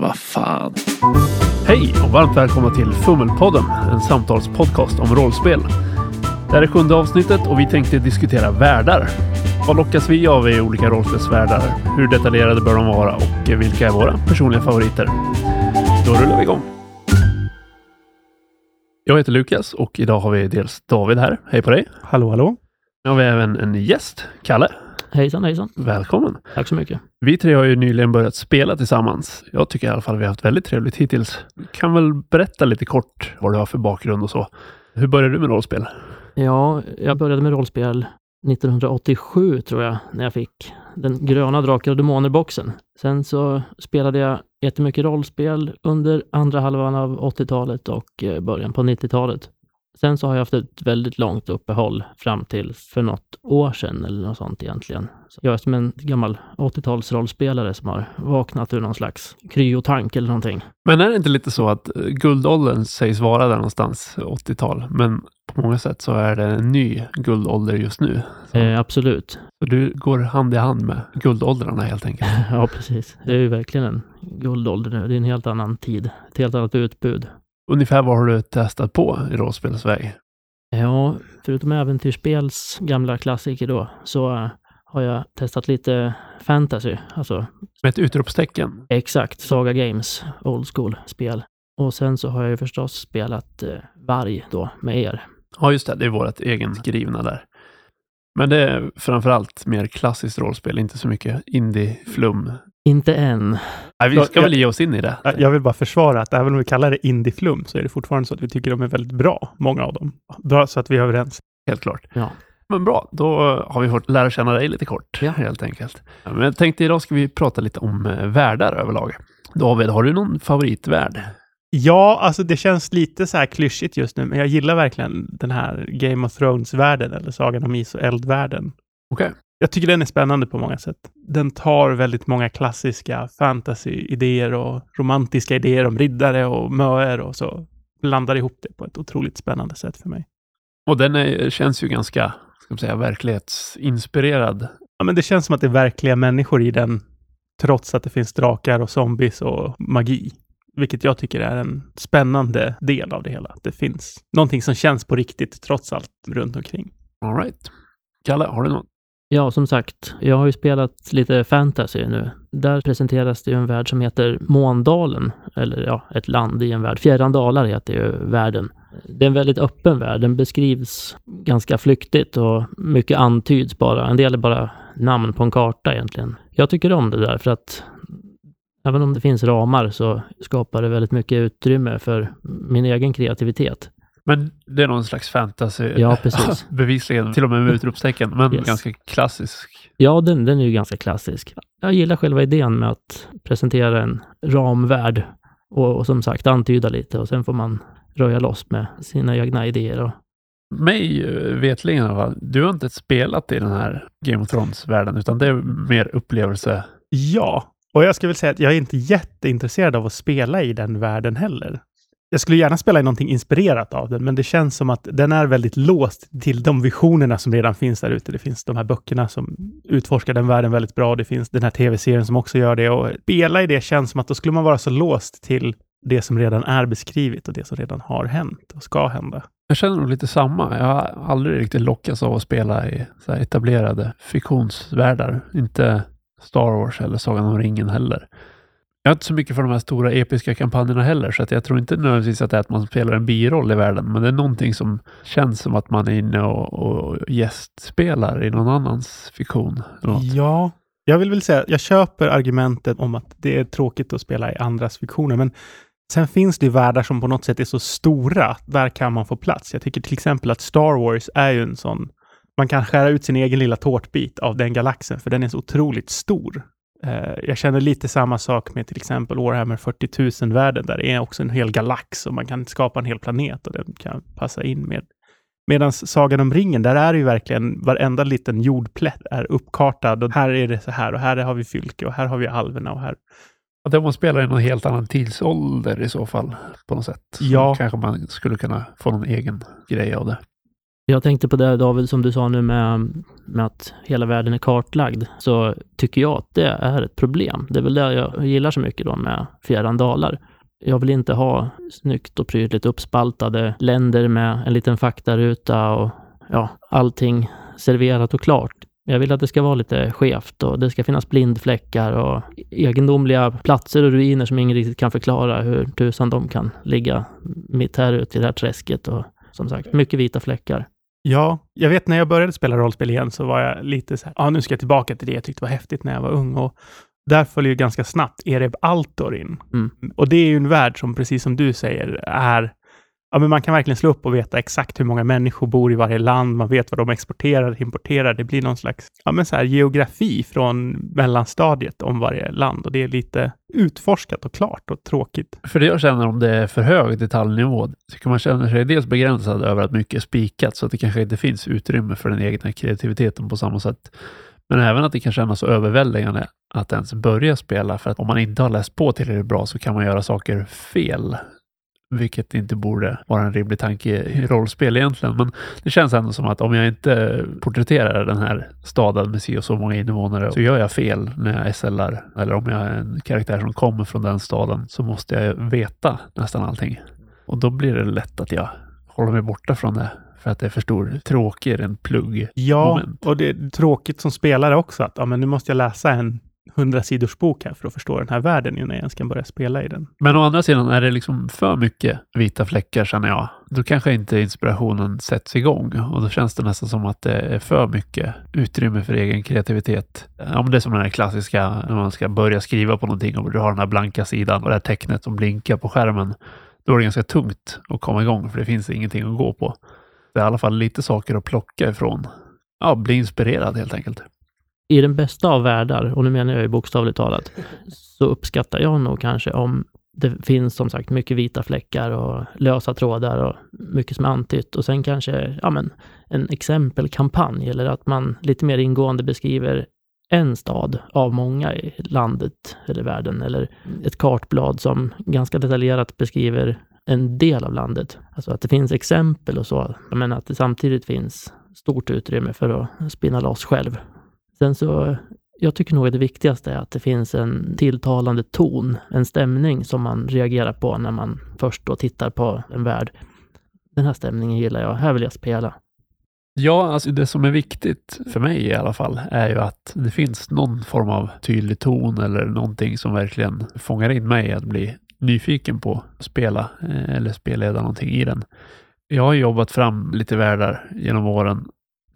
Vad fan. Hej och varmt välkomna till Fummelpodden, en samtalspodcast om rollspel. Det här är sjunde avsnittet och vi tänkte diskutera världar. Vad lockas vi av i olika rollspelsvärldar? Hur detaljerade bör de vara och vilka är våra personliga favoriter? Då rullar vi igång. Jag heter Lukas och idag har vi dels David här. Hej på dig! Hallå, hallå. Nu har vi även en gäst, Kalle. Hejsan hejsan. Välkommen! Tack så mycket. Vi tre har ju nyligen börjat spela tillsammans. Jag tycker i alla fall vi har haft väldigt trevligt hittills. Kan väl berätta lite kort vad du har för bakgrund och så. Hur började du med rollspel? Ja, jag började med rollspel 1987 tror jag, när jag fick den gröna Drakar och Demoner-boxen. Sen så spelade jag jättemycket rollspel under andra halvan av 80-talet och eh, början på 90-talet. Sen så har jag haft ett väldigt långt uppehåll fram till för något år sedan eller något sånt egentligen. Så jag är som en gammal 80-talsrollspelare som har vaknat ur någon slags kryotank eller någonting. Men är det inte lite så att eh, guldåldern sägs vara där någonstans, 80-tal, men på många sätt så är det en ny guldålder just nu. Eh, absolut. så du går hand i hand med guldåldrarna helt enkelt. Ja, precis. Det är ju verkligen en guldålder nu. Det är en helt annan tid. Ett helt annat utbud. Ungefär vad har du testat på i rollspelsväg? Ja, förutom äventyrsspels gamla klassiker då, så eh, har jag testat lite fantasy. Alltså Med ett utropstecken. exakt Saga Games, old school-spel. Och sen så har jag ju förstås spelat eh, Varg då, med er. Ja, just det. Det är vårt egenskrivna där. Men det är framförallt mer klassiskt rollspel, inte så mycket indie-flum. Inte än. Nej, vi ska jag- väl ge oss in i det. Jag vill bara försvara att även om vi kallar det indieflum så är det fortfarande så att vi tycker de är väldigt bra, många av dem. Bra så att vi är överens. Helt klart. Ja. Men bra, då har vi fått lära känna dig lite kort, Ja. helt enkelt. Men jag tänkte idag ska vi prata lite om eh, världar överlag. David, har du någon favoritvärld? Ja, alltså det känns lite så här klyschigt just nu, men jag gillar verkligen den här Game of Thrones-världen, eller Sagan om is och eld-världen. Okej. Jag tycker den är spännande på många sätt. Den tar väldigt många klassiska fantasy-idéer och romantiska idéer om riddare och möer och så blandar ihop det på ett otroligt spännande sätt för mig. Och den är, känns ju ganska, ska man säga, verklighetsinspirerad. Ja, men det känns som att det är verkliga människor i den, trots att det finns drakar och zombies och magi. Vilket jag tycker är en spännande del av det hela. Att det finns någonting som känns på riktigt trots allt runt omkring. All right. Kalle, har du något? Ja, som sagt, jag har ju spelat lite fantasy nu. Där presenteras det ju en värld som heter Måndalen, eller ja, ett land i en värld. Fjärran dalar heter ju världen. Det är en väldigt öppen värld. Den beskrivs ganska flyktigt och mycket antyds bara. En del är bara namn på en karta egentligen. Jag tycker om det där för att även om det finns ramar så skapar det väldigt mycket utrymme för min egen kreativitet. Men det är någon slags fantasy. Ja, precis. Bevisligen, till och med med utropstecken, men Yes. ganska klassisk. Ja, den, den är ju ganska klassisk. Jag gillar själva idén med att presentera en ramvärld och, och som sagt antyda lite och sen får man röja loss med sina egna idéer. Och, Mig eh, vetligen i alla fall, du har inte spelat i den här Game of Thrones-världen, utan det är mer upplevelse. Ja, och jag ska väl säga att jag är inte jätteintresserad av att spela i den världen heller. Jag skulle gärna spela i någonting inspirerat av den, men det känns som att den är väldigt låst till de visionerna som redan finns där ute. Det finns de här böckerna som utforskar den världen väldigt bra. Det finns den här tv-serien som också gör det. Och spela i det känns som att då skulle man vara så låst till det som redan är beskrivet och det som redan har hänt och ska hända. Jag känner nog lite samma. Jag har aldrig riktigt lockats av att spela i så här etablerade fiktionsvärldar. Inte Star Wars eller Sagan om ringen heller. Jag är inte så mycket för de här stora episka kampanjerna heller, så att jag tror inte nödvändigtvis att det är att man spelar en biroll i världen, men det är någonting som känns som att man är inne och, och gästspelar i någon annans fiktion. Ja, jag vill väl säga, jag köper argumentet om att det är tråkigt att spela i andras fiktioner, men sen finns det ju världar som på något sätt är så stora, där kan man få plats. Jag tycker till exempel att Star Wars är ju en sån, man kan skära ut sin egen lilla tårtbit av den galaxen, för den är så otroligt stor. Eh, Jag känner lite samma sak med till exempel Warhammer 40 000-världen, där det är också en hel galax och man kan skapa en hel planet och den kan passa in med. Medan Sagan om ringen, där är det ju verkligen varenda liten jordplätt är uppkartad och här är det så här och här har vi Fylke och här har vi alverna och här. Att det man spelar i någon helt annan tidsålder i så fall, på något sätt. Så Ja. kanske man skulle kunna få någon egen grej av det. Jag tänkte på det David, som du sa nu med, med att hela världen är kartlagd, så tycker jag att det är ett problem. Det är väl det jag gillar så mycket då med Fjärran dalar. Jag vill inte ha snyggt och prydligt uppspaltade länder med en liten faktaruta och ja, allting serverat och klart. Jag vill att det ska vara lite skevt och det ska finnas blindfläckar och egendomliga platser och ruiner som ingen riktigt kan förklara hur tusan de kan ligga mitt här ute i det här träsket och som sagt, mycket vita fläckar. Ja, jag vet när jag började spela rollspel igen så var jag lite så här, ah, nu ska jag tillbaka till det jag tyckte var häftigt när jag var ung och där följer ju ganska snabbt Ereb Altor in. Mm. Och det är ju en värld som, precis som du säger, är ja, men man kan verkligen slå upp och veta exakt hur många människor bor i varje land. Man vet vad de exporterar, importerar. Det blir någon slags ja, men så här, geografi från mellanstadiet om varje land och det är lite utforskat och klart och tråkigt. För det jag känner om det är för hög detaljnivå, så kan man känna sig dels begränsad över att mycket är spikat så att det kanske inte finns utrymme för den egna kreativiteten på samma sätt. Men även att det kan kännas så överväldigande att ens börja spela för att om man inte har läst på tillräckligt bra så kan man göra saker fel vilket inte borde vara en rimlig tanke i rollspel egentligen. Men det känns ändå som att om jag inte porträtterar den här staden med si och så många invånare så gör jag fel när jag SLar. Eller om jag är en karaktär som kommer från den staden så måste jag veta nästan allting. Och då blir det lätt att jag håller mig borta från det för att det är för stor tråkig en plugg. Ja, och det är tråkigt som spelare också att ja, men nu måste jag läsa en 100 sidors bok här för att förstå den här världen innan jag ens kan börja spela i den. Men å andra sidan, är det liksom för mycket vita fläckar känner jag, då kanske inte inspirationen sätts igång och då känns det nästan som att det är för mycket utrymme för egen kreativitet. Ja, men det är som den här klassiska när man ska börja skriva på någonting och du har den här blanka sidan och det här tecknet som blinkar på skärmen. Då är det ganska tungt att komma igång för det finns ingenting att gå på. Det är i alla fall lite saker att plocka ifrån. Ja, bli inspirerad helt enkelt i den bästa av världar, och nu menar jag ju bokstavligt talat, så uppskattar jag nog kanske om det finns som sagt mycket vita fläckar och lösa trådar och mycket som är antytt och sen kanske ja, men, en exempelkampanj eller att man lite mer ingående beskriver en stad av många i landet eller världen eller ett kartblad som ganska detaljerat beskriver en del av landet. Alltså att det finns exempel och så, men att det samtidigt finns stort utrymme för att spinna loss själv Sen så, jag tycker nog att det viktigaste är att det finns en tilltalande ton, en stämning som man reagerar på när man först då tittar på en värld. Den här stämningen gillar jag, här vill jag spela. Ja, alltså det som är viktigt för mig i alla fall är ju att det finns någon form av tydlig ton eller någonting som verkligen fångar in mig att bli nyfiken på att spela eh, eller spelleda någonting i den. Jag har jobbat fram lite världar genom åren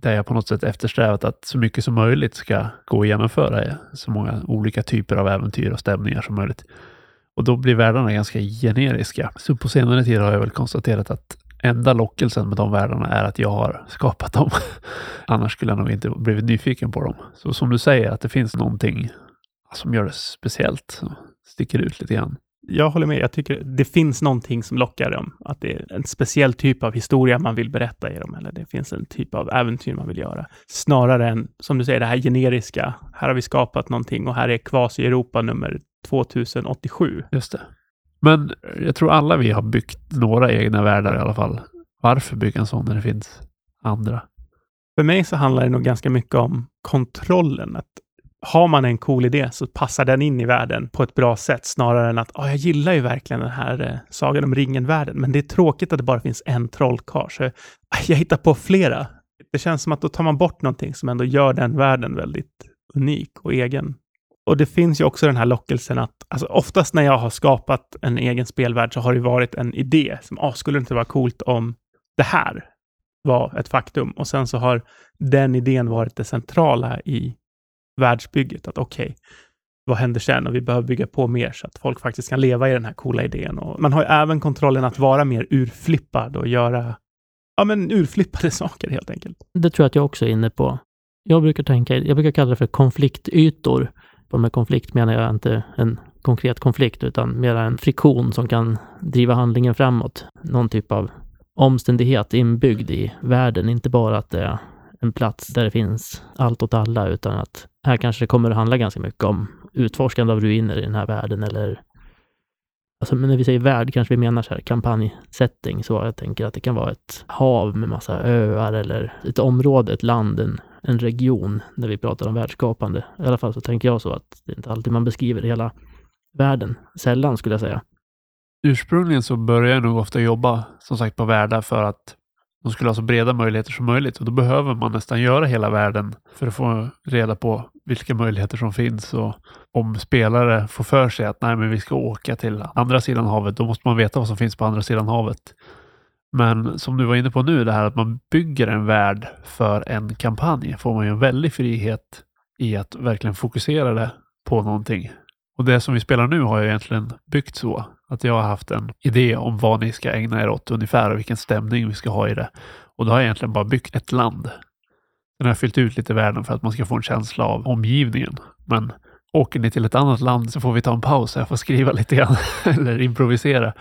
där jag på något sätt eftersträvat att så mycket som möjligt ska gå att genomföra så många olika typer av äventyr och stämningar som möjligt. Och då blir världarna ganska generiska. Så på senare tid har jag väl konstaterat att enda lockelsen med de världarna är att jag har skapat dem. Annars skulle jag nog inte blivit nyfiken på dem. Så som du säger, att det finns någonting som gör det speciellt, som sticker ut lite grann jag håller med. Jag tycker det finns någonting som lockar dem. Att det är en speciell typ av historia man vill berätta i dem, eller det finns en typ av äventyr man vill göra. Snarare än, som du säger, det här generiska. Här har vi skapat någonting och här är Kvasi-Europa nummer 2087. Just det. Men jag tror alla vi har byggt några egna världar i alla fall. Varför bygga en sån när det finns andra? För mig så handlar det nog ganska mycket om kontrollen. Att har man en cool idé så passar den in i världen på ett bra sätt snarare än att oh, jag gillar ju verkligen den här eh, Sagan om ringen-världen, men det är tråkigt att det bara finns en trollkarl, så ah, jag hittar på flera. Det känns som att då tar man bort någonting som ändå gör den världen väldigt unik och egen. Och det finns ju också den här lockelsen att, alltså oftast när jag har skapat en egen spelvärld så har det varit en idé som, ah, skulle det inte vara coolt om det här var ett faktum? Och sen så har den idén varit det centrala i världsbygget. Att okej, okay, vad händer sen? Och vi behöver bygga på mer så att folk faktiskt kan leva i den här coola idén. Och man har ju även kontrollen att vara mer urflippad och göra ja, men urflippade saker helt enkelt. Det tror jag att jag också är inne på. Jag brukar tänka, jag brukar kalla det för konfliktytor. Och med konflikt menar jag inte en konkret konflikt, utan mer en friktion som kan driva handlingen framåt. Någon typ av omständighet inbyggd i världen, inte bara att det är en plats där det finns allt åt alla, utan att här kanske det kommer att handla ganska mycket om utforskande av ruiner i den här världen eller Alltså, men när vi säger värld kanske vi menar så här kampanjsetting, så jag tänker att det kan vara ett hav med massa öar eller ett område, ett land, en, en region när vi pratar om världsskapande. I alla fall så tänker jag så att det är inte alltid man beskriver hela världen. Sällan skulle jag säga. Ursprungligen så började jag nog ofta jobba som sagt på världar för att de skulle ha så breda möjligheter som möjligt och då behöver man nästan göra hela världen för att få reda på vilka möjligheter som finns och om spelare får för sig att nej, men vi ska åka till andra sidan havet, då måste man veta vad som finns på andra sidan havet. Men som du var inne på nu, det här att man bygger en värld för en kampanj, får man ju en väldig frihet i att verkligen fokusera det på någonting. Och det som vi spelar nu har jag egentligen byggt så att jag har haft en idé om vad ni ska ägna er åt ungefär och vilken stämning vi ska ha i det. Och då har jag egentligen bara byggt ett land. Den har fyllt ut lite världen för att man ska få en känsla av omgivningen. Men åker ni till ett annat land så får vi ta en paus och jag får skriva lite grann eller improvisera.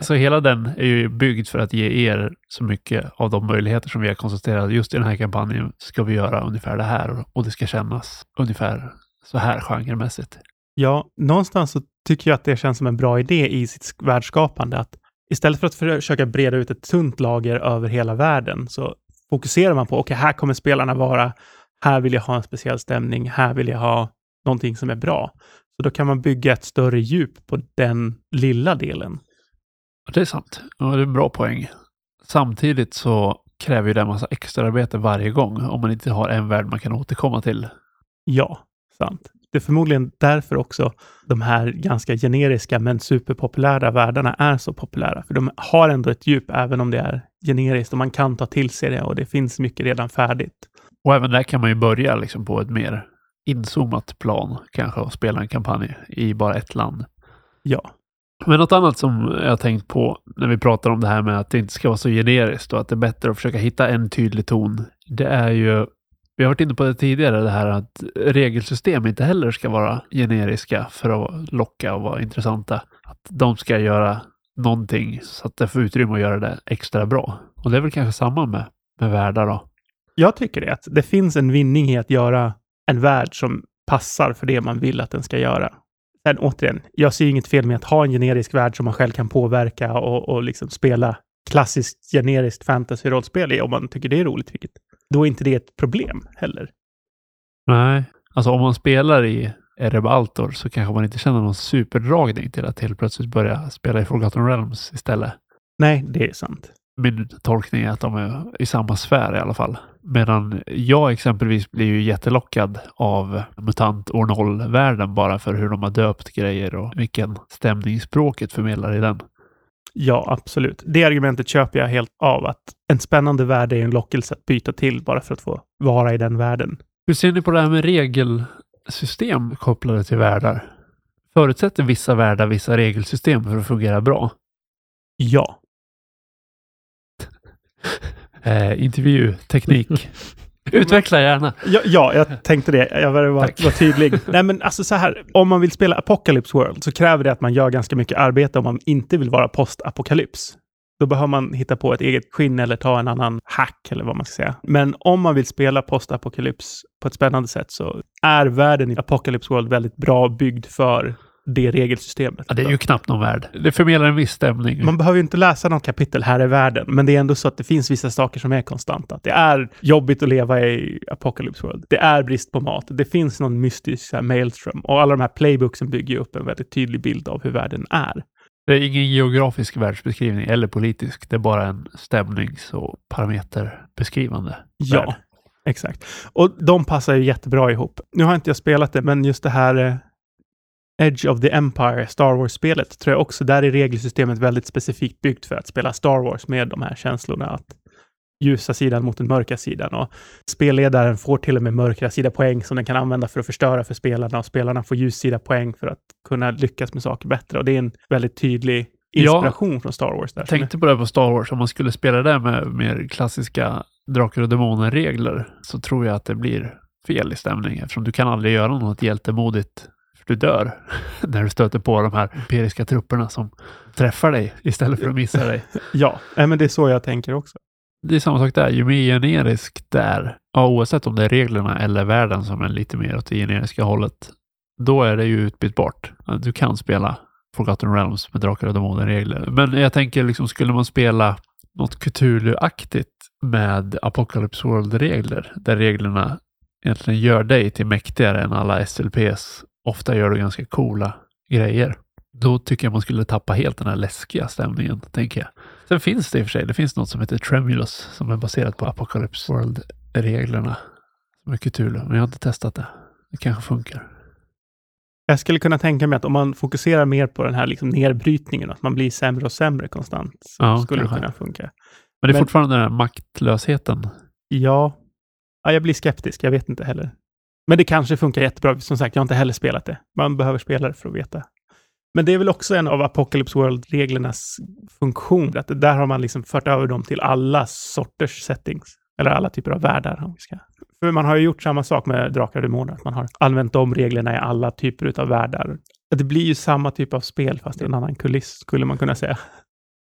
Så hela den är ju byggd för att ge er så mycket av de möjligheter som vi har konstaterat. Just i den här kampanjen ska vi göra ungefär det här och det ska kännas ungefär så här genremässigt. Ja, någonstans så tycker jag att det känns som en bra idé i sitt världsskapande. Att istället för att försöka breda ut ett tunt lager över hela världen så fokuserar man på, okej, okay, här kommer spelarna vara, här vill jag ha en speciell stämning, här vill jag ha någonting som är bra. Så då kan man bygga ett större djup på den lilla delen. Det är sant. Ja, det är en bra poäng. Samtidigt så kräver ju det en massa extraarbete varje gång om man inte har en värld man kan återkomma till. Ja, sant. Det är förmodligen därför också de här ganska generiska men superpopulära världarna är så populära. För de har ändå ett djup även om det är generiskt och man kan ta till sig det och det finns mycket redan färdigt. Och även där kan man ju börja liksom på ett mer inzoomat plan kanske och spela en kampanj i bara ett land. Ja. Men något annat som jag har tänkt på när vi pratar om det här med att det inte ska vara så generiskt och att det är bättre att försöka hitta en tydlig ton. Det är ju vi har varit inne på det tidigare, det här att regelsystem inte heller ska vara generiska för att locka och vara intressanta. Att de ska göra någonting så att det får utrymme att göra det extra bra. Och det är väl kanske samma med, med världar då? Jag tycker det. Att det finns en vinning i att göra en värld som passar för det man vill att den ska göra. Sen återigen, jag ser inget fel med att ha en generisk värld som man själv kan påverka och, och liksom spela klassiskt generiskt fantasy-rollspel i om man tycker det är roligt, vilket då är inte det ett problem heller. Nej, alltså om man spelar i Erebaltor så kanske man inte känner någon superdragning till att helt plötsligt börja spela i Forgotten Realms istället. Nej, det är sant. Min tolkning är att de är i samma sfär i alla fall. Medan jag exempelvis blir ju jättelockad av MUTANT år 0-världen bara för hur de har döpt grejer och vilken stämning språket förmedlar i den. Ja, absolut. Det argumentet köper jag helt av. Att en spännande värld är en lockelse att byta till bara för att få vara i den världen. Hur ser ni på det här med regelsystem kopplade till världar? Förutsätter vissa världar vissa regelsystem för att fungera bra? Ja. eh, intervju, teknik. Utveckla gärna. Ja, ja, jag tänkte det. Jag var, var, var tydlig. Nej, men alltså så här. Om man vill spela Apocalypse World så kräver det att man gör ganska mycket arbete om man inte vill vara postapokalyps. Då behöver man hitta på ett eget skinn eller ta en annan hack eller vad man ska säga. Men om man vill spela postapokalyps på ett spännande sätt så är världen i Apocalypse World väldigt bra byggd för det regelsystemet. Ja, det är ju knappt någon värld. Det förmedlar en viss stämning. Man behöver ju inte läsa något kapitel här i världen, men det är ändå så att det finns vissa saker som är konstanta. Det är jobbigt att leva i Apocalypse World. Det är brist på mat. Det finns någon mystisk här, maelstrom och alla de här playbooksen bygger ju upp en väldigt tydlig bild av hur världen är. Det är ingen geografisk världsbeskrivning eller politisk. Det är bara en stämnings och parameterbeskrivande. Ja, värld. exakt. Och de passar ju jättebra ihop. Nu har inte jag spelat det, men just det här eh, Edge of the Empire, Star Wars-spelet, tror jag också, där är regelsystemet väldigt specifikt byggt för att spela Star Wars med de här känslorna. Att ljusa sidan mot den mörka sidan. Och spelledaren får till och med mörkra sida poäng som den kan använda för att förstöra för spelarna och spelarna får ljussida poäng för att kunna lyckas med saker bättre. Och det är en väldigt tydlig inspiration ja, från Star Wars. Där, jag tänkte på det på Star Wars, om man skulle spela det med mer klassiska Drakar och Demoner-regler så tror jag att det blir fel i stämning eftersom du kan aldrig göra något hjältemodigt du dör när du stöter på de här imperiska trupperna som träffar dig istället för att missa dig. ja, men det är så jag tänker också. Det är samma sak där. Ju mer generisk där, ja, oavsett om det är reglerna eller världen som är lite mer åt det generiska hållet, då är det ju utbytbart. Du kan spela Forgotten Realms med Drakar och Demoner-regler. Men jag tänker, liksom, skulle man spela något Cthulhu-aktigt med Apocalypse World-regler, där reglerna egentligen gör dig till mäktigare än alla SLPs, ofta gör du ganska coola grejer. Då tycker jag man skulle tappa helt den här läskiga stämningen, tänker jag. Sen finns det i och för sig, det finns något som heter Tremulous som är baserat på Apocalypse World-reglerna. Är Cthulhu, men jag har inte testat det. Det kanske funkar. Jag skulle kunna tänka mig att om man fokuserar mer på den här liksom nedbrytningen, att man blir sämre och sämre konstant, så Ja, skulle det kanske. kunna funka. Men det är Men- fortfarande den här maktlösheten. Ja. ja, jag blir skeptisk. Jag vet inte heller. Men det kanske funkar jättebra. Som sagt, jag har inte heller spelat det. Man behöver spela det för att veta. Men det är väl också en av Apocalypse World-reglernas funktion. Att där har man liksom fört över dem till alla sorters settings. Eller alla typer av världar. Om vi ska. För man har ju gjort samma sak med Drakar och Demoner. Att man har använt de reglerna i alla typer av världar. Det blir ju samma typ av spel fast i en annan kuliss, skulle man kunna säga.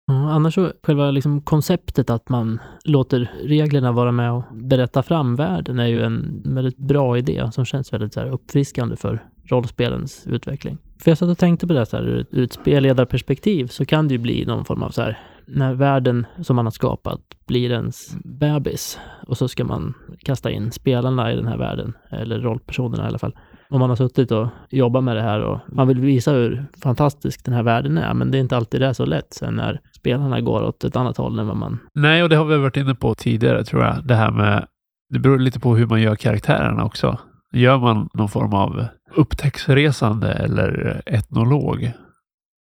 Ja, annars så, själva liksom konceptet att man låter reglerna vara med och berätta fram världen är ju en väldigt bra idé som känns väldigt så här uppfriskande för rollspelens utveckling. För jag satt och tänkte på det så här, ur, ett- ur ett spelledarperspektiv så kan det ju bli någon form av så här, när världen som man har skapat blir ens bebis och så ska man kasta in spelarna i den här världen, eller rollpersonerna i alla fall. Om man har suttit och jobbat med det här och man vill visa hur fantastisk den här världen är, men det är inte alltid det är så lätt sen när spelarna går åt ett annat håll än vad man... Nej, och det har vi varit inne på tidigare tror jag. Det här med, det beror lite på hur man gör karaktärerna också. Gör man någon form av upptäcktsresande eller etnolog,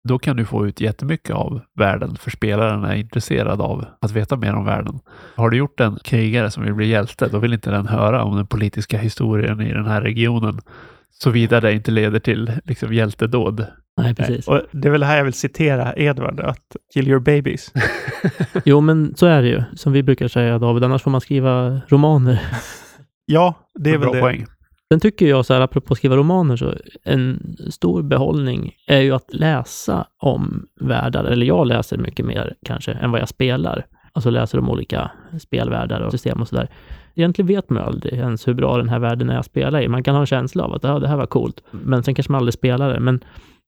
då kan du få ut jättemycket av världen, för spelaren är intresserad av att veta mer om världen. Har du gjort en krigare som vill bli hjälte, då vill inte den höra om den politiska historien i den här regionen, såvida det inte leder till liksom, hjältedåd. Nej, precis. Och det är väl här jag vill citera Edward, att kill your babies. Jo, men så är det ju, som vi brukar säga David, annars får man skriva romaner. Ja, det är väl Bra det. poäng. Sen tycker jag så här, apropå att skriva romaner, så en stor behållning är ju att läsa om världar, eller jag läser mycket mer kanske än vad jag spelar. Alltså läser om olika spelvärldar och system och sådär. Egentligen vet man aldrig ens hur bra den här världen är att spela i. Man kan ha en känsla av att ah, det här var coolt, men sen kanske man aldrig spelar det. Men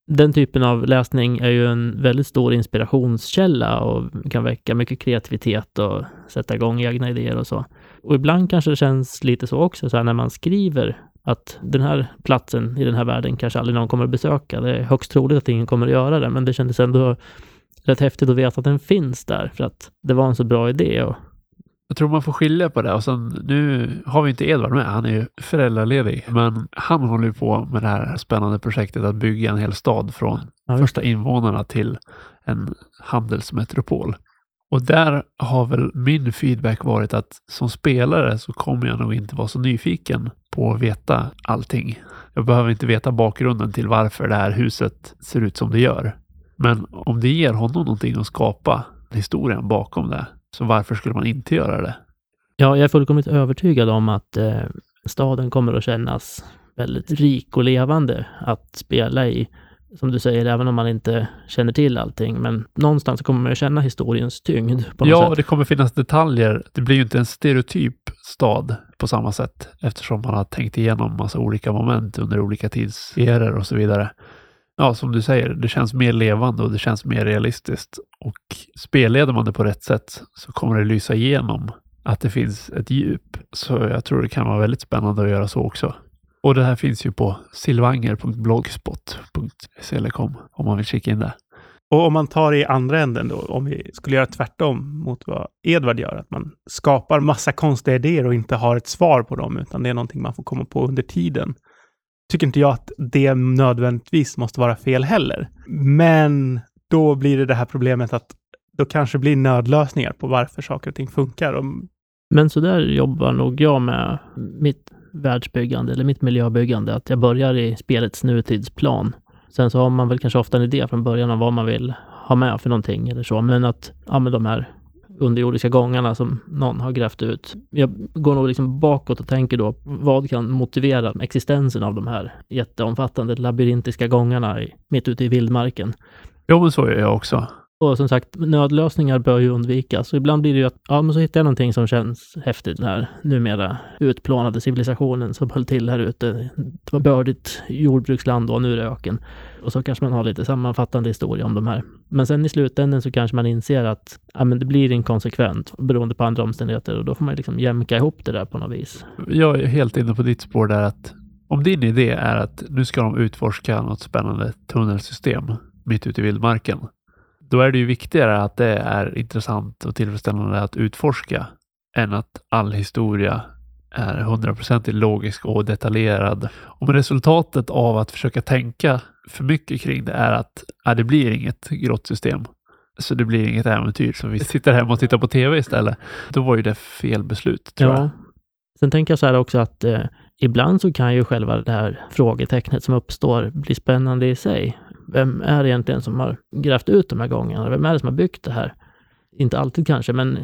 den typen av läsning är ju en väldigt stor inspirationskälla och kan väcka mycket kreativitet och sätta igång egna idéer och så. Och ibland kanske det känns lite så också, så här när man skriver att den här platsen i den här världen kanske aldrig någon kommer att besöka. Det är högst troligt att ingen kommer att göra det, men det kändes ändå rätt häftigt att veta att den finns där, för att det var en så bra idé. Och, Jag tror man får skilja på det och sen nu har vi inte Edvard med, han är ju föräldraledig, men han håller ju på med det här spännande projektet att bygga en hel stad från Ja, första invånarna till en handelsmetropol. Och där har väl min feedback varit att som spelare så kommer jag nog inte vara så nyfiken på att veta allting. Jag behöver inte veta bakgrunden till varför det här huset ser ut som det gör. Men om det ger honom någonting att skapa historien bakom det, så varför skulle man inte göra det? ja, jag är fullkomligt övertygad om att eh, staden kommer att kännas väldigt rik och levande att spela i. Som du säger, även om man inte känner till allting. Men någonstans kommer man ju känna historiens tyngd på något Ja, sätt. och det kommer finnas detaljer. Det blir ju inte en stereotyp stad på samma sätt eftersom man har tänkt igenom massa olika moment under olika tidseror och så vidare. Ja, som du säger, det känns mer levande och det känns mer realistiskt. Och spelleder man det på rätt sätt så kommer det lysa igenom att det finns ett djup. Så jag tror det kan vara väldigt spännande att göra så också. Och det här finns ju på silvanger.blogspot.com om man vill kika in det. Och om man tar i andra änden då, om vi skulle göra tvärtom mot vad Edvard gör, att man skapar massa konstiga idéer och inte har ett svar på dem, utan det är någonting man får komma på under tiden. Tycker inte jag att det nödvändigtvis måste vara fel heller. Men då blir det det här problemet att då kanske blir nödlösningar på varför saker och ting funkar. Men så där jobbar nog jag med mitt världsbyggande eller mitt miljöbyggande. Att jag börjar i spelets nutidsplan. Sen så har man väl kanske ofta en idé från början om vad man vill ha med för någonting eller så. Men att, ja men de här underjordiska gångarna som någon har grävt ut. Jag går nog liksom bakåt och tänker då, vad kan motivera existensen av de här jätteomfattande labyrintiska gångarna i, mitt ute i vildmarken? Jo, men så gör jag också. Och som sagt, nödlösningar bör ju undvikas. Och ibland blir det ju att, ja men så hittar jag någonting som känns häftigt. Den här numera utplånade civilisationen som höll till här ute. Det var bördigt jordbruksland och nu är det öken. Och så kanske man har lite sammanfattande historia om de här. Men sen i slutändan så kanske man inser att ja, men det blir inkonsekvent beroende på andra omständigheter och då får man liksom jämka ihop det där på något vis. Jag är helt inne på ditt spår där att om din idé är att nu ska de utforska något spännande tunnelsystem mitt ute i vildmarken. Då är det ju viktigare att det är intressant och tillfredsställande att utforska än att all historia är hundraprocentigt logisk och detaljerad. Om resultatet av att försöka tänka för mycket kring det är att äh, det blir inget grottsystem. Så det blir inget äventyr. Så vi sitter hemma och tittar på tv istället. Då var ju det fel beslut tror Ja. jag. Sen tänker jag så här också att eh, ibland så kan ju själva det här frågetecknet som uppstår bli spännande i sig. Vem är det egentligen som har grävt ut de här gångarna? Vem är det som har byggt det här? Inte alltid kanske, men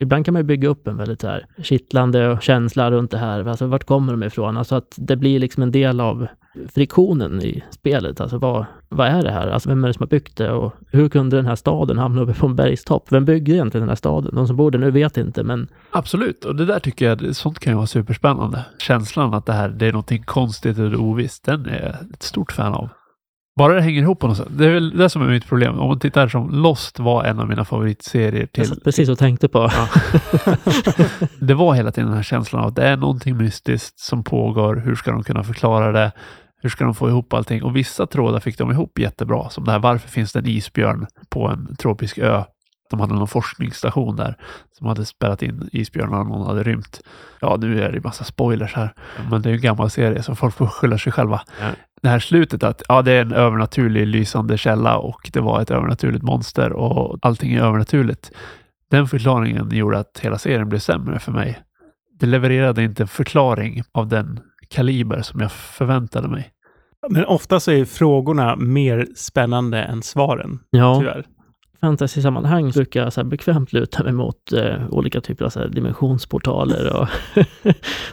ibland kan man ju bygga upp en väldigt så här kittlande känsla runt det här. Alltså vart kommer de ifrån? Alltså att det blir liksom en del av friktionen i spelet. Alltså vad, vad är det här? Alltså vem är det som har byggt det? Och hur kunde den här staden hamna uppe på en bergstopp? Vem byggde egentligen den här staden? De som bor där nu vet inte, men Absolut, och det där tycker jag, sånt kan ju vara superspännande. Känslan att det här, det är någonting konstigt eller ovisst, den är jag ett stort fan av. Bara det hänger ihop på något sätt. Det är väl det som är mitt problem. Om man tittar som Lost var en av mina favoritserier jag till. satt precis och tänkte på. Ja. det var hela tiden den här känslan av att det är någonting mystiskt som pågår. Hur ska de kunna förklara det? Hur ska de få ihop allting? Och vissa trådar fick de ihop jättebra. Som det här, varför finns det en isbjörn på en tropisk ö? De hade någon forskningsstation där som hade spärrat in isbjörnar och någon hade rymt. Ja, nu är det massa spoilers här. Men det är ju en gammal serie så folk får skylla sig själva. Ja. Det här slutet att ja, det är en övernaturlig lysande källa och det var ett övernaturligt monster och allting är övernaturligt. Den förklaringen gjorde att hela serien blev sämre för mig. Det levererade inte en förklaring av den kaliber som jag förväntade mig. Men ofta så är frågorna mer spännande än svaren, Ja, tyvärr fantasy-sammanhang brukar jag så här bekvämt luta mig mot eh, olika typer av så här dimensionsportaler och,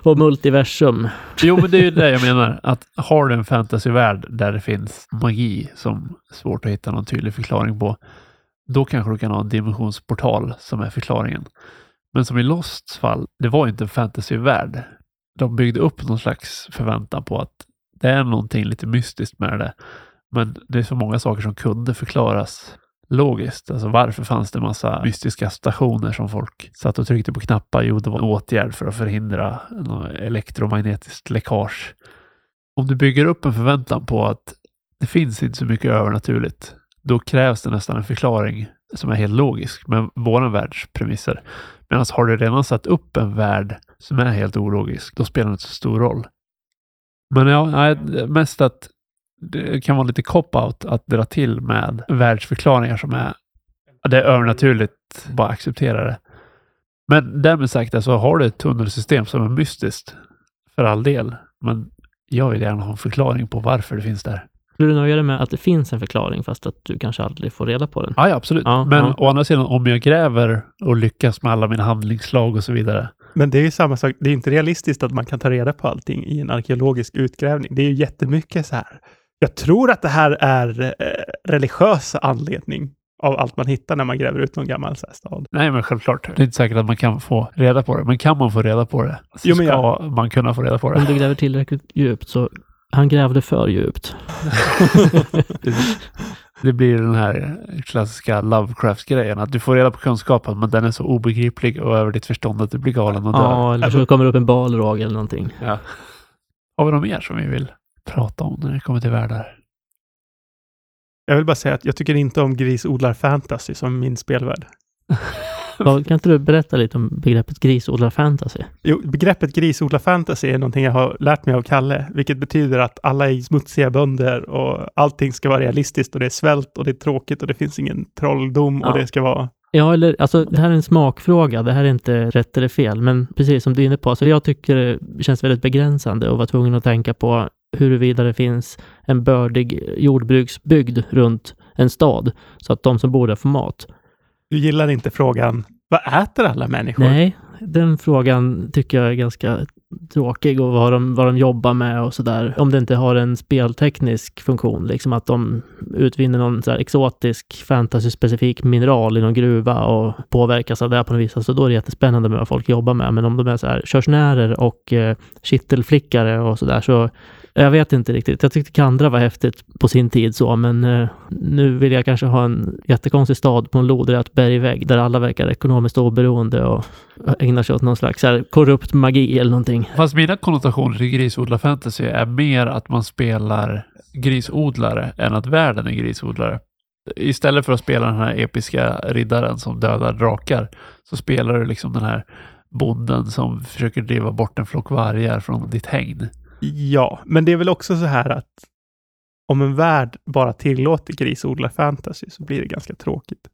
och multiversum. Jo, men det är ju det jag menar. Att har du en fantasyvärld där det finns magi som är svårt att hitta någon tydlig förklaring på, då kanske du kan ha en dimensionsportal som är förklaringen. Men som i Losts fall, det var inte en fantasyvärld. De byggde upp någon slags förväntan på att det är någonting lite mystiskt med det. Men det är så många saker som kunde förklaras logiskt. Alltså varför fanns det massa mystiska stationer som folk satt och tryckte på knappar? Jo, det var en åtgärd för att förhindra elektromagnetiskt läckage. Om du bygger upp en förväntan på att det finns inte så mycket övernaturligt, då krävs det nästan en förklaring som är helt logisk med våran världs premisser. Medan har du redan satt upp en värld som är helt ologisk, då spelar det inte så stor roll. Men ja, mest att det kan vara lite cop-out att dra till med världsförklaringar som är det är övernaturligt, bara acceptera det. Men därmed sagt, alltså, har du ett tunnelsystem som är mystiskt, för all del, men jag vill gärna ha en förklaring på varför det finns där. Skulle du nöja dig med att det finns en förklaring fast att du kanske aldrig får reda på den? Ja, ja absolut. Ja, men ja. å andra sidan, om jag gräver och lyckas med alla mina handlingslag och så vidare. Men det är ju samma sak. Det är inte realistiskt att man kan ta reda på allting i en arkeologisk utgrävning. Det är ju jättemycket så här. Jag tror att det här är eh, religiös anledning av allt man hittar när man gräver ut någon gammal så här, stad. Nej, men självklart. Det är inte säkert att man kan få reda på det. Men kan man få reda på det, så Jo, men ska man kunna få reda på Om det. du gräver tillräckligt djupt så han grävde för djupt. Det blir den här klassiska Lovecraft-grejen. Att du får reda på kunskapen, men den är så obegriplig och över ditt förstånd att du blir galen och dör. Ja, eller så kommer det upp en balrog eller någonting. Ja. Har vi något mer som vi vill prata om när det kommer till världar? Jag vill bara säga att jag tycker inte om grisodlar fantasy som min spelvärld. Kan inte du berätta lite om begreppet grisodlar fantasy? Jo, begreppet grisodlar fantasy är någonting jag har lärt mig av Kalle, vilket betyder att alla är smutsiga bönder och allting ska vara realistiskt och det är svält och det är tråkigt och det finns ingen trolldom Ja. och det ska vara... Ja, eller alltså det här är en smakfråga. Det här är inte rätt eller fel, men precis som du är inne på, så jag tycker det känns väldigt begränsande att vara tvungen att tänka på huruvida det finns en bördig jordbruksbygd runt en stad, så att de som bor där får mat. Du gillar inte frågan, vad äter alla människor? Nej, den frågan tycker jag är ganska tråkig och vad de, vad de jobbar med och sådär. Om det inte har en spelteknisk funktion, liksom att de utvinner någon så här exotisk fantasy-specifik mineral i någon gruva och påverkas av det på något vis. Så då är det jättespännande med vad folk jobbar med. Men om de är så här körsnärer och eh, kittelflickare och sådär så jag vet inte riktigt. Jag tyckte Kandra var häftigt på sin tid så, men eh, nu vill jag kanske ha en jättekonstig stad på en lodrätt bergvägg där alla verkar ekonomiskt oberoende och ägnar sig åt någon slags här, korrupt magi eller någonting. Fast mina konnotationer till grisodlarfantasy är mer att man spelar grisodlare än att världen är grisodlare. Istället för att spela den här episka riddaren som dödar drakar så spelar du liksom den här bonden som försöker driva bort en flock vargar från ditt hägn. Ja, men det är väl också så här att om en värld bara tillåter grisodlar-fantasy så blir det ganska tråkigt.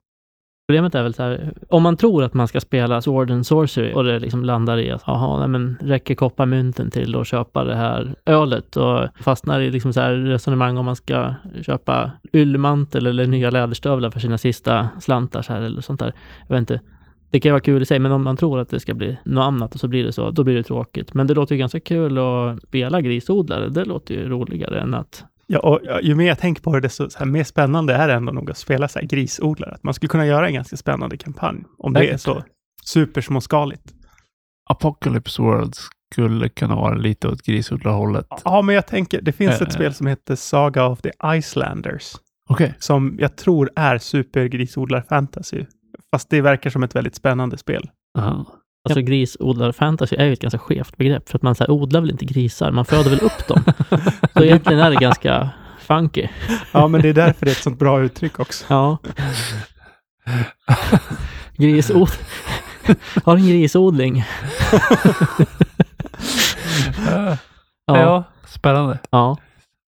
Problemet är väl så här, om man tror att man ska spela Sword and Sorcery och det liksom landar i att, jaha, nej men räcker kopparmynten till att köpa det här ölet och fastnar i liksom så här resonemang om man ska köpa yllmantel eller nya läderstövlar för sina sista slantar så här eller sånt där. Jag vet inte. Det kan ju vara kul i sig, men om man tror att det ska bli något annat och så blir det så, då blir det tråkigt. Men det låter ju ganska kul att spela grisodlare. Det låter ju roligare än att Ja, och ju mer jag tänker på det, desto så här, mer spännande är det ändå nog att spela så här grisodlare. Att man skulle kunna göra en ganska spännande kampanj om det är så supersmåskaligt. Apocalypse World skulle kunna vara lite åt grisodlarhållet. Ja, men jag tänker, det finns ett spel som heter Saga of the Icelanders, Okej. som jag tror är supergrisodlar-fantasy. Fast det verkar som ett väldigt spännande spel. Aha. Alltså grisodlar-fantasy är ju ett ganska skevt begrepp, för att man så här, odlar väl inte grisar, man föder väl upp dem. så egentligen är det ganska funky. Ja, men det är därför det är ett sånt bra uttryck också. Ja. Grisod... Har en grisodling. Ja. Ja. ja, spännande. ja.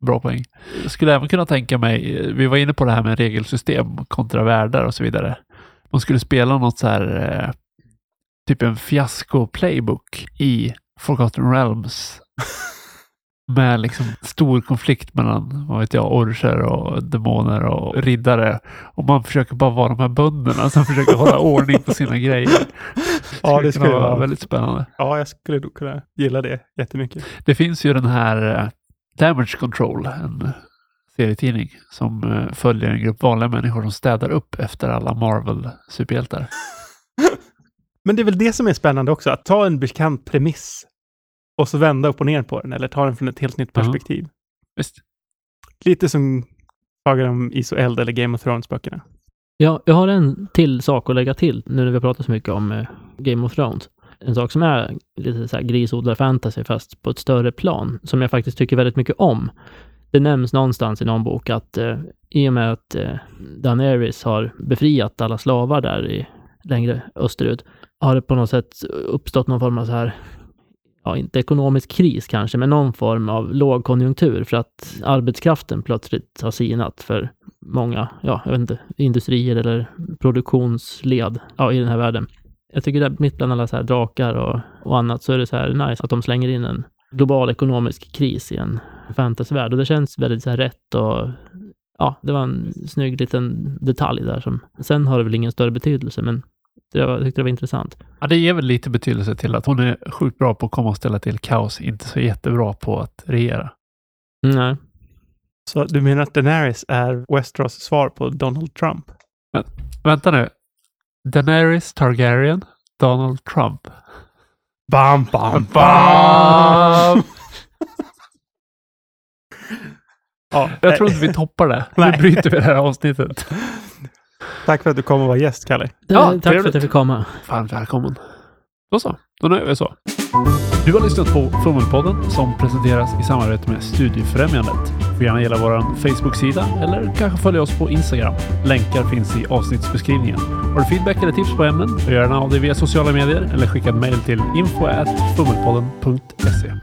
Bra poäng. Jag skulle även kunna tänka mig, vi var inne på det här med regelsystem kontra världar och så vidare. Man skulle spela något så här, eh, typ en fiasko-playbook i Forgotten Realms. med liksom stor konflikt mellan, vad vet jag, orcher och demoner och riddare. Och man försöker bara vara de här bönderna som försöker hålla ordning på sina grejer. Ja, det skulle vara väldigt spännande. Ja, jag skulle kunna gilla det jättemycket. Det finns ju den här eh, Damage Control, en serietidning som eh, följer en grupp vanliga människor som städar upp efter alla Marvel-superhjältar. Men det är väl det som är spännande också, att ta en bekant premiss och så vända upp och ner på den, eller ta den från ett helt nytt Ja. perspektiv. Visst? Lite som Sagan om Is och eld eller Game of Thrones-böckerna. Ja, jag har en till sak att lägga till nu när vi har pratat så mycket om eh, Game of Thrones. En sak som är lite så här grisodlar-fantasy fast på ett större plan, som jag faktiskt tycker väldigt mycket om. Det nämns någonstans i någon bok att eh, i och med att eh, Daenerys har befriat alla slavar där i, längre österut, har det på något sätt uppstått någon form av så här, ja, inte ekonomisk kris kanske, men någon form av lågkonjunktur för att arbetskraften plötsligt har sinat för många, ja, jag vet inte, industrier eller produktionsled ja, i den här världen. Jag tycker att mitt bland alla så här drakar och, och annat så är det så här nice att de slänger in en global ekonomisk kris i en fantasyvärld och det känns väldigt så här rätt och ja, det var en snygg liten detalj där som sen har det väl ingen större betydelse, men det var, jag tyckte det var intressant. Ja, det ger väl lite betydelse till att hon är sjukt bra på att komma och ställa till kaos, inte så jättebra på att regera. Nej, Så du menar att Daenerys är Westeros svar på Donald Trump? Vänta nu. Daenerys Targaryen, Donald Trump. Bam, bam, Bam! Ja, Jag tror inte vi toppar det. Nu bryter vi det här avsnittet. Tack för att du kom och var gäst, Kalle. Ja, tack för att jag fick komma. Fan, välkommen. Då så, då nöjer vi så. Du har lyssnat på Fummelpodden som presenteras i samarbete med Studiefrämjandet. Du får gärna gilla vår Facebook-sida eller kanske följa oss på Instagram. Länkar finns i avsnittsbeskrivningen. Har du feedback eller tips på ämnen? Gör gärna av dig via sociala medier eller skicka ett mejl till info@fummelpodden.se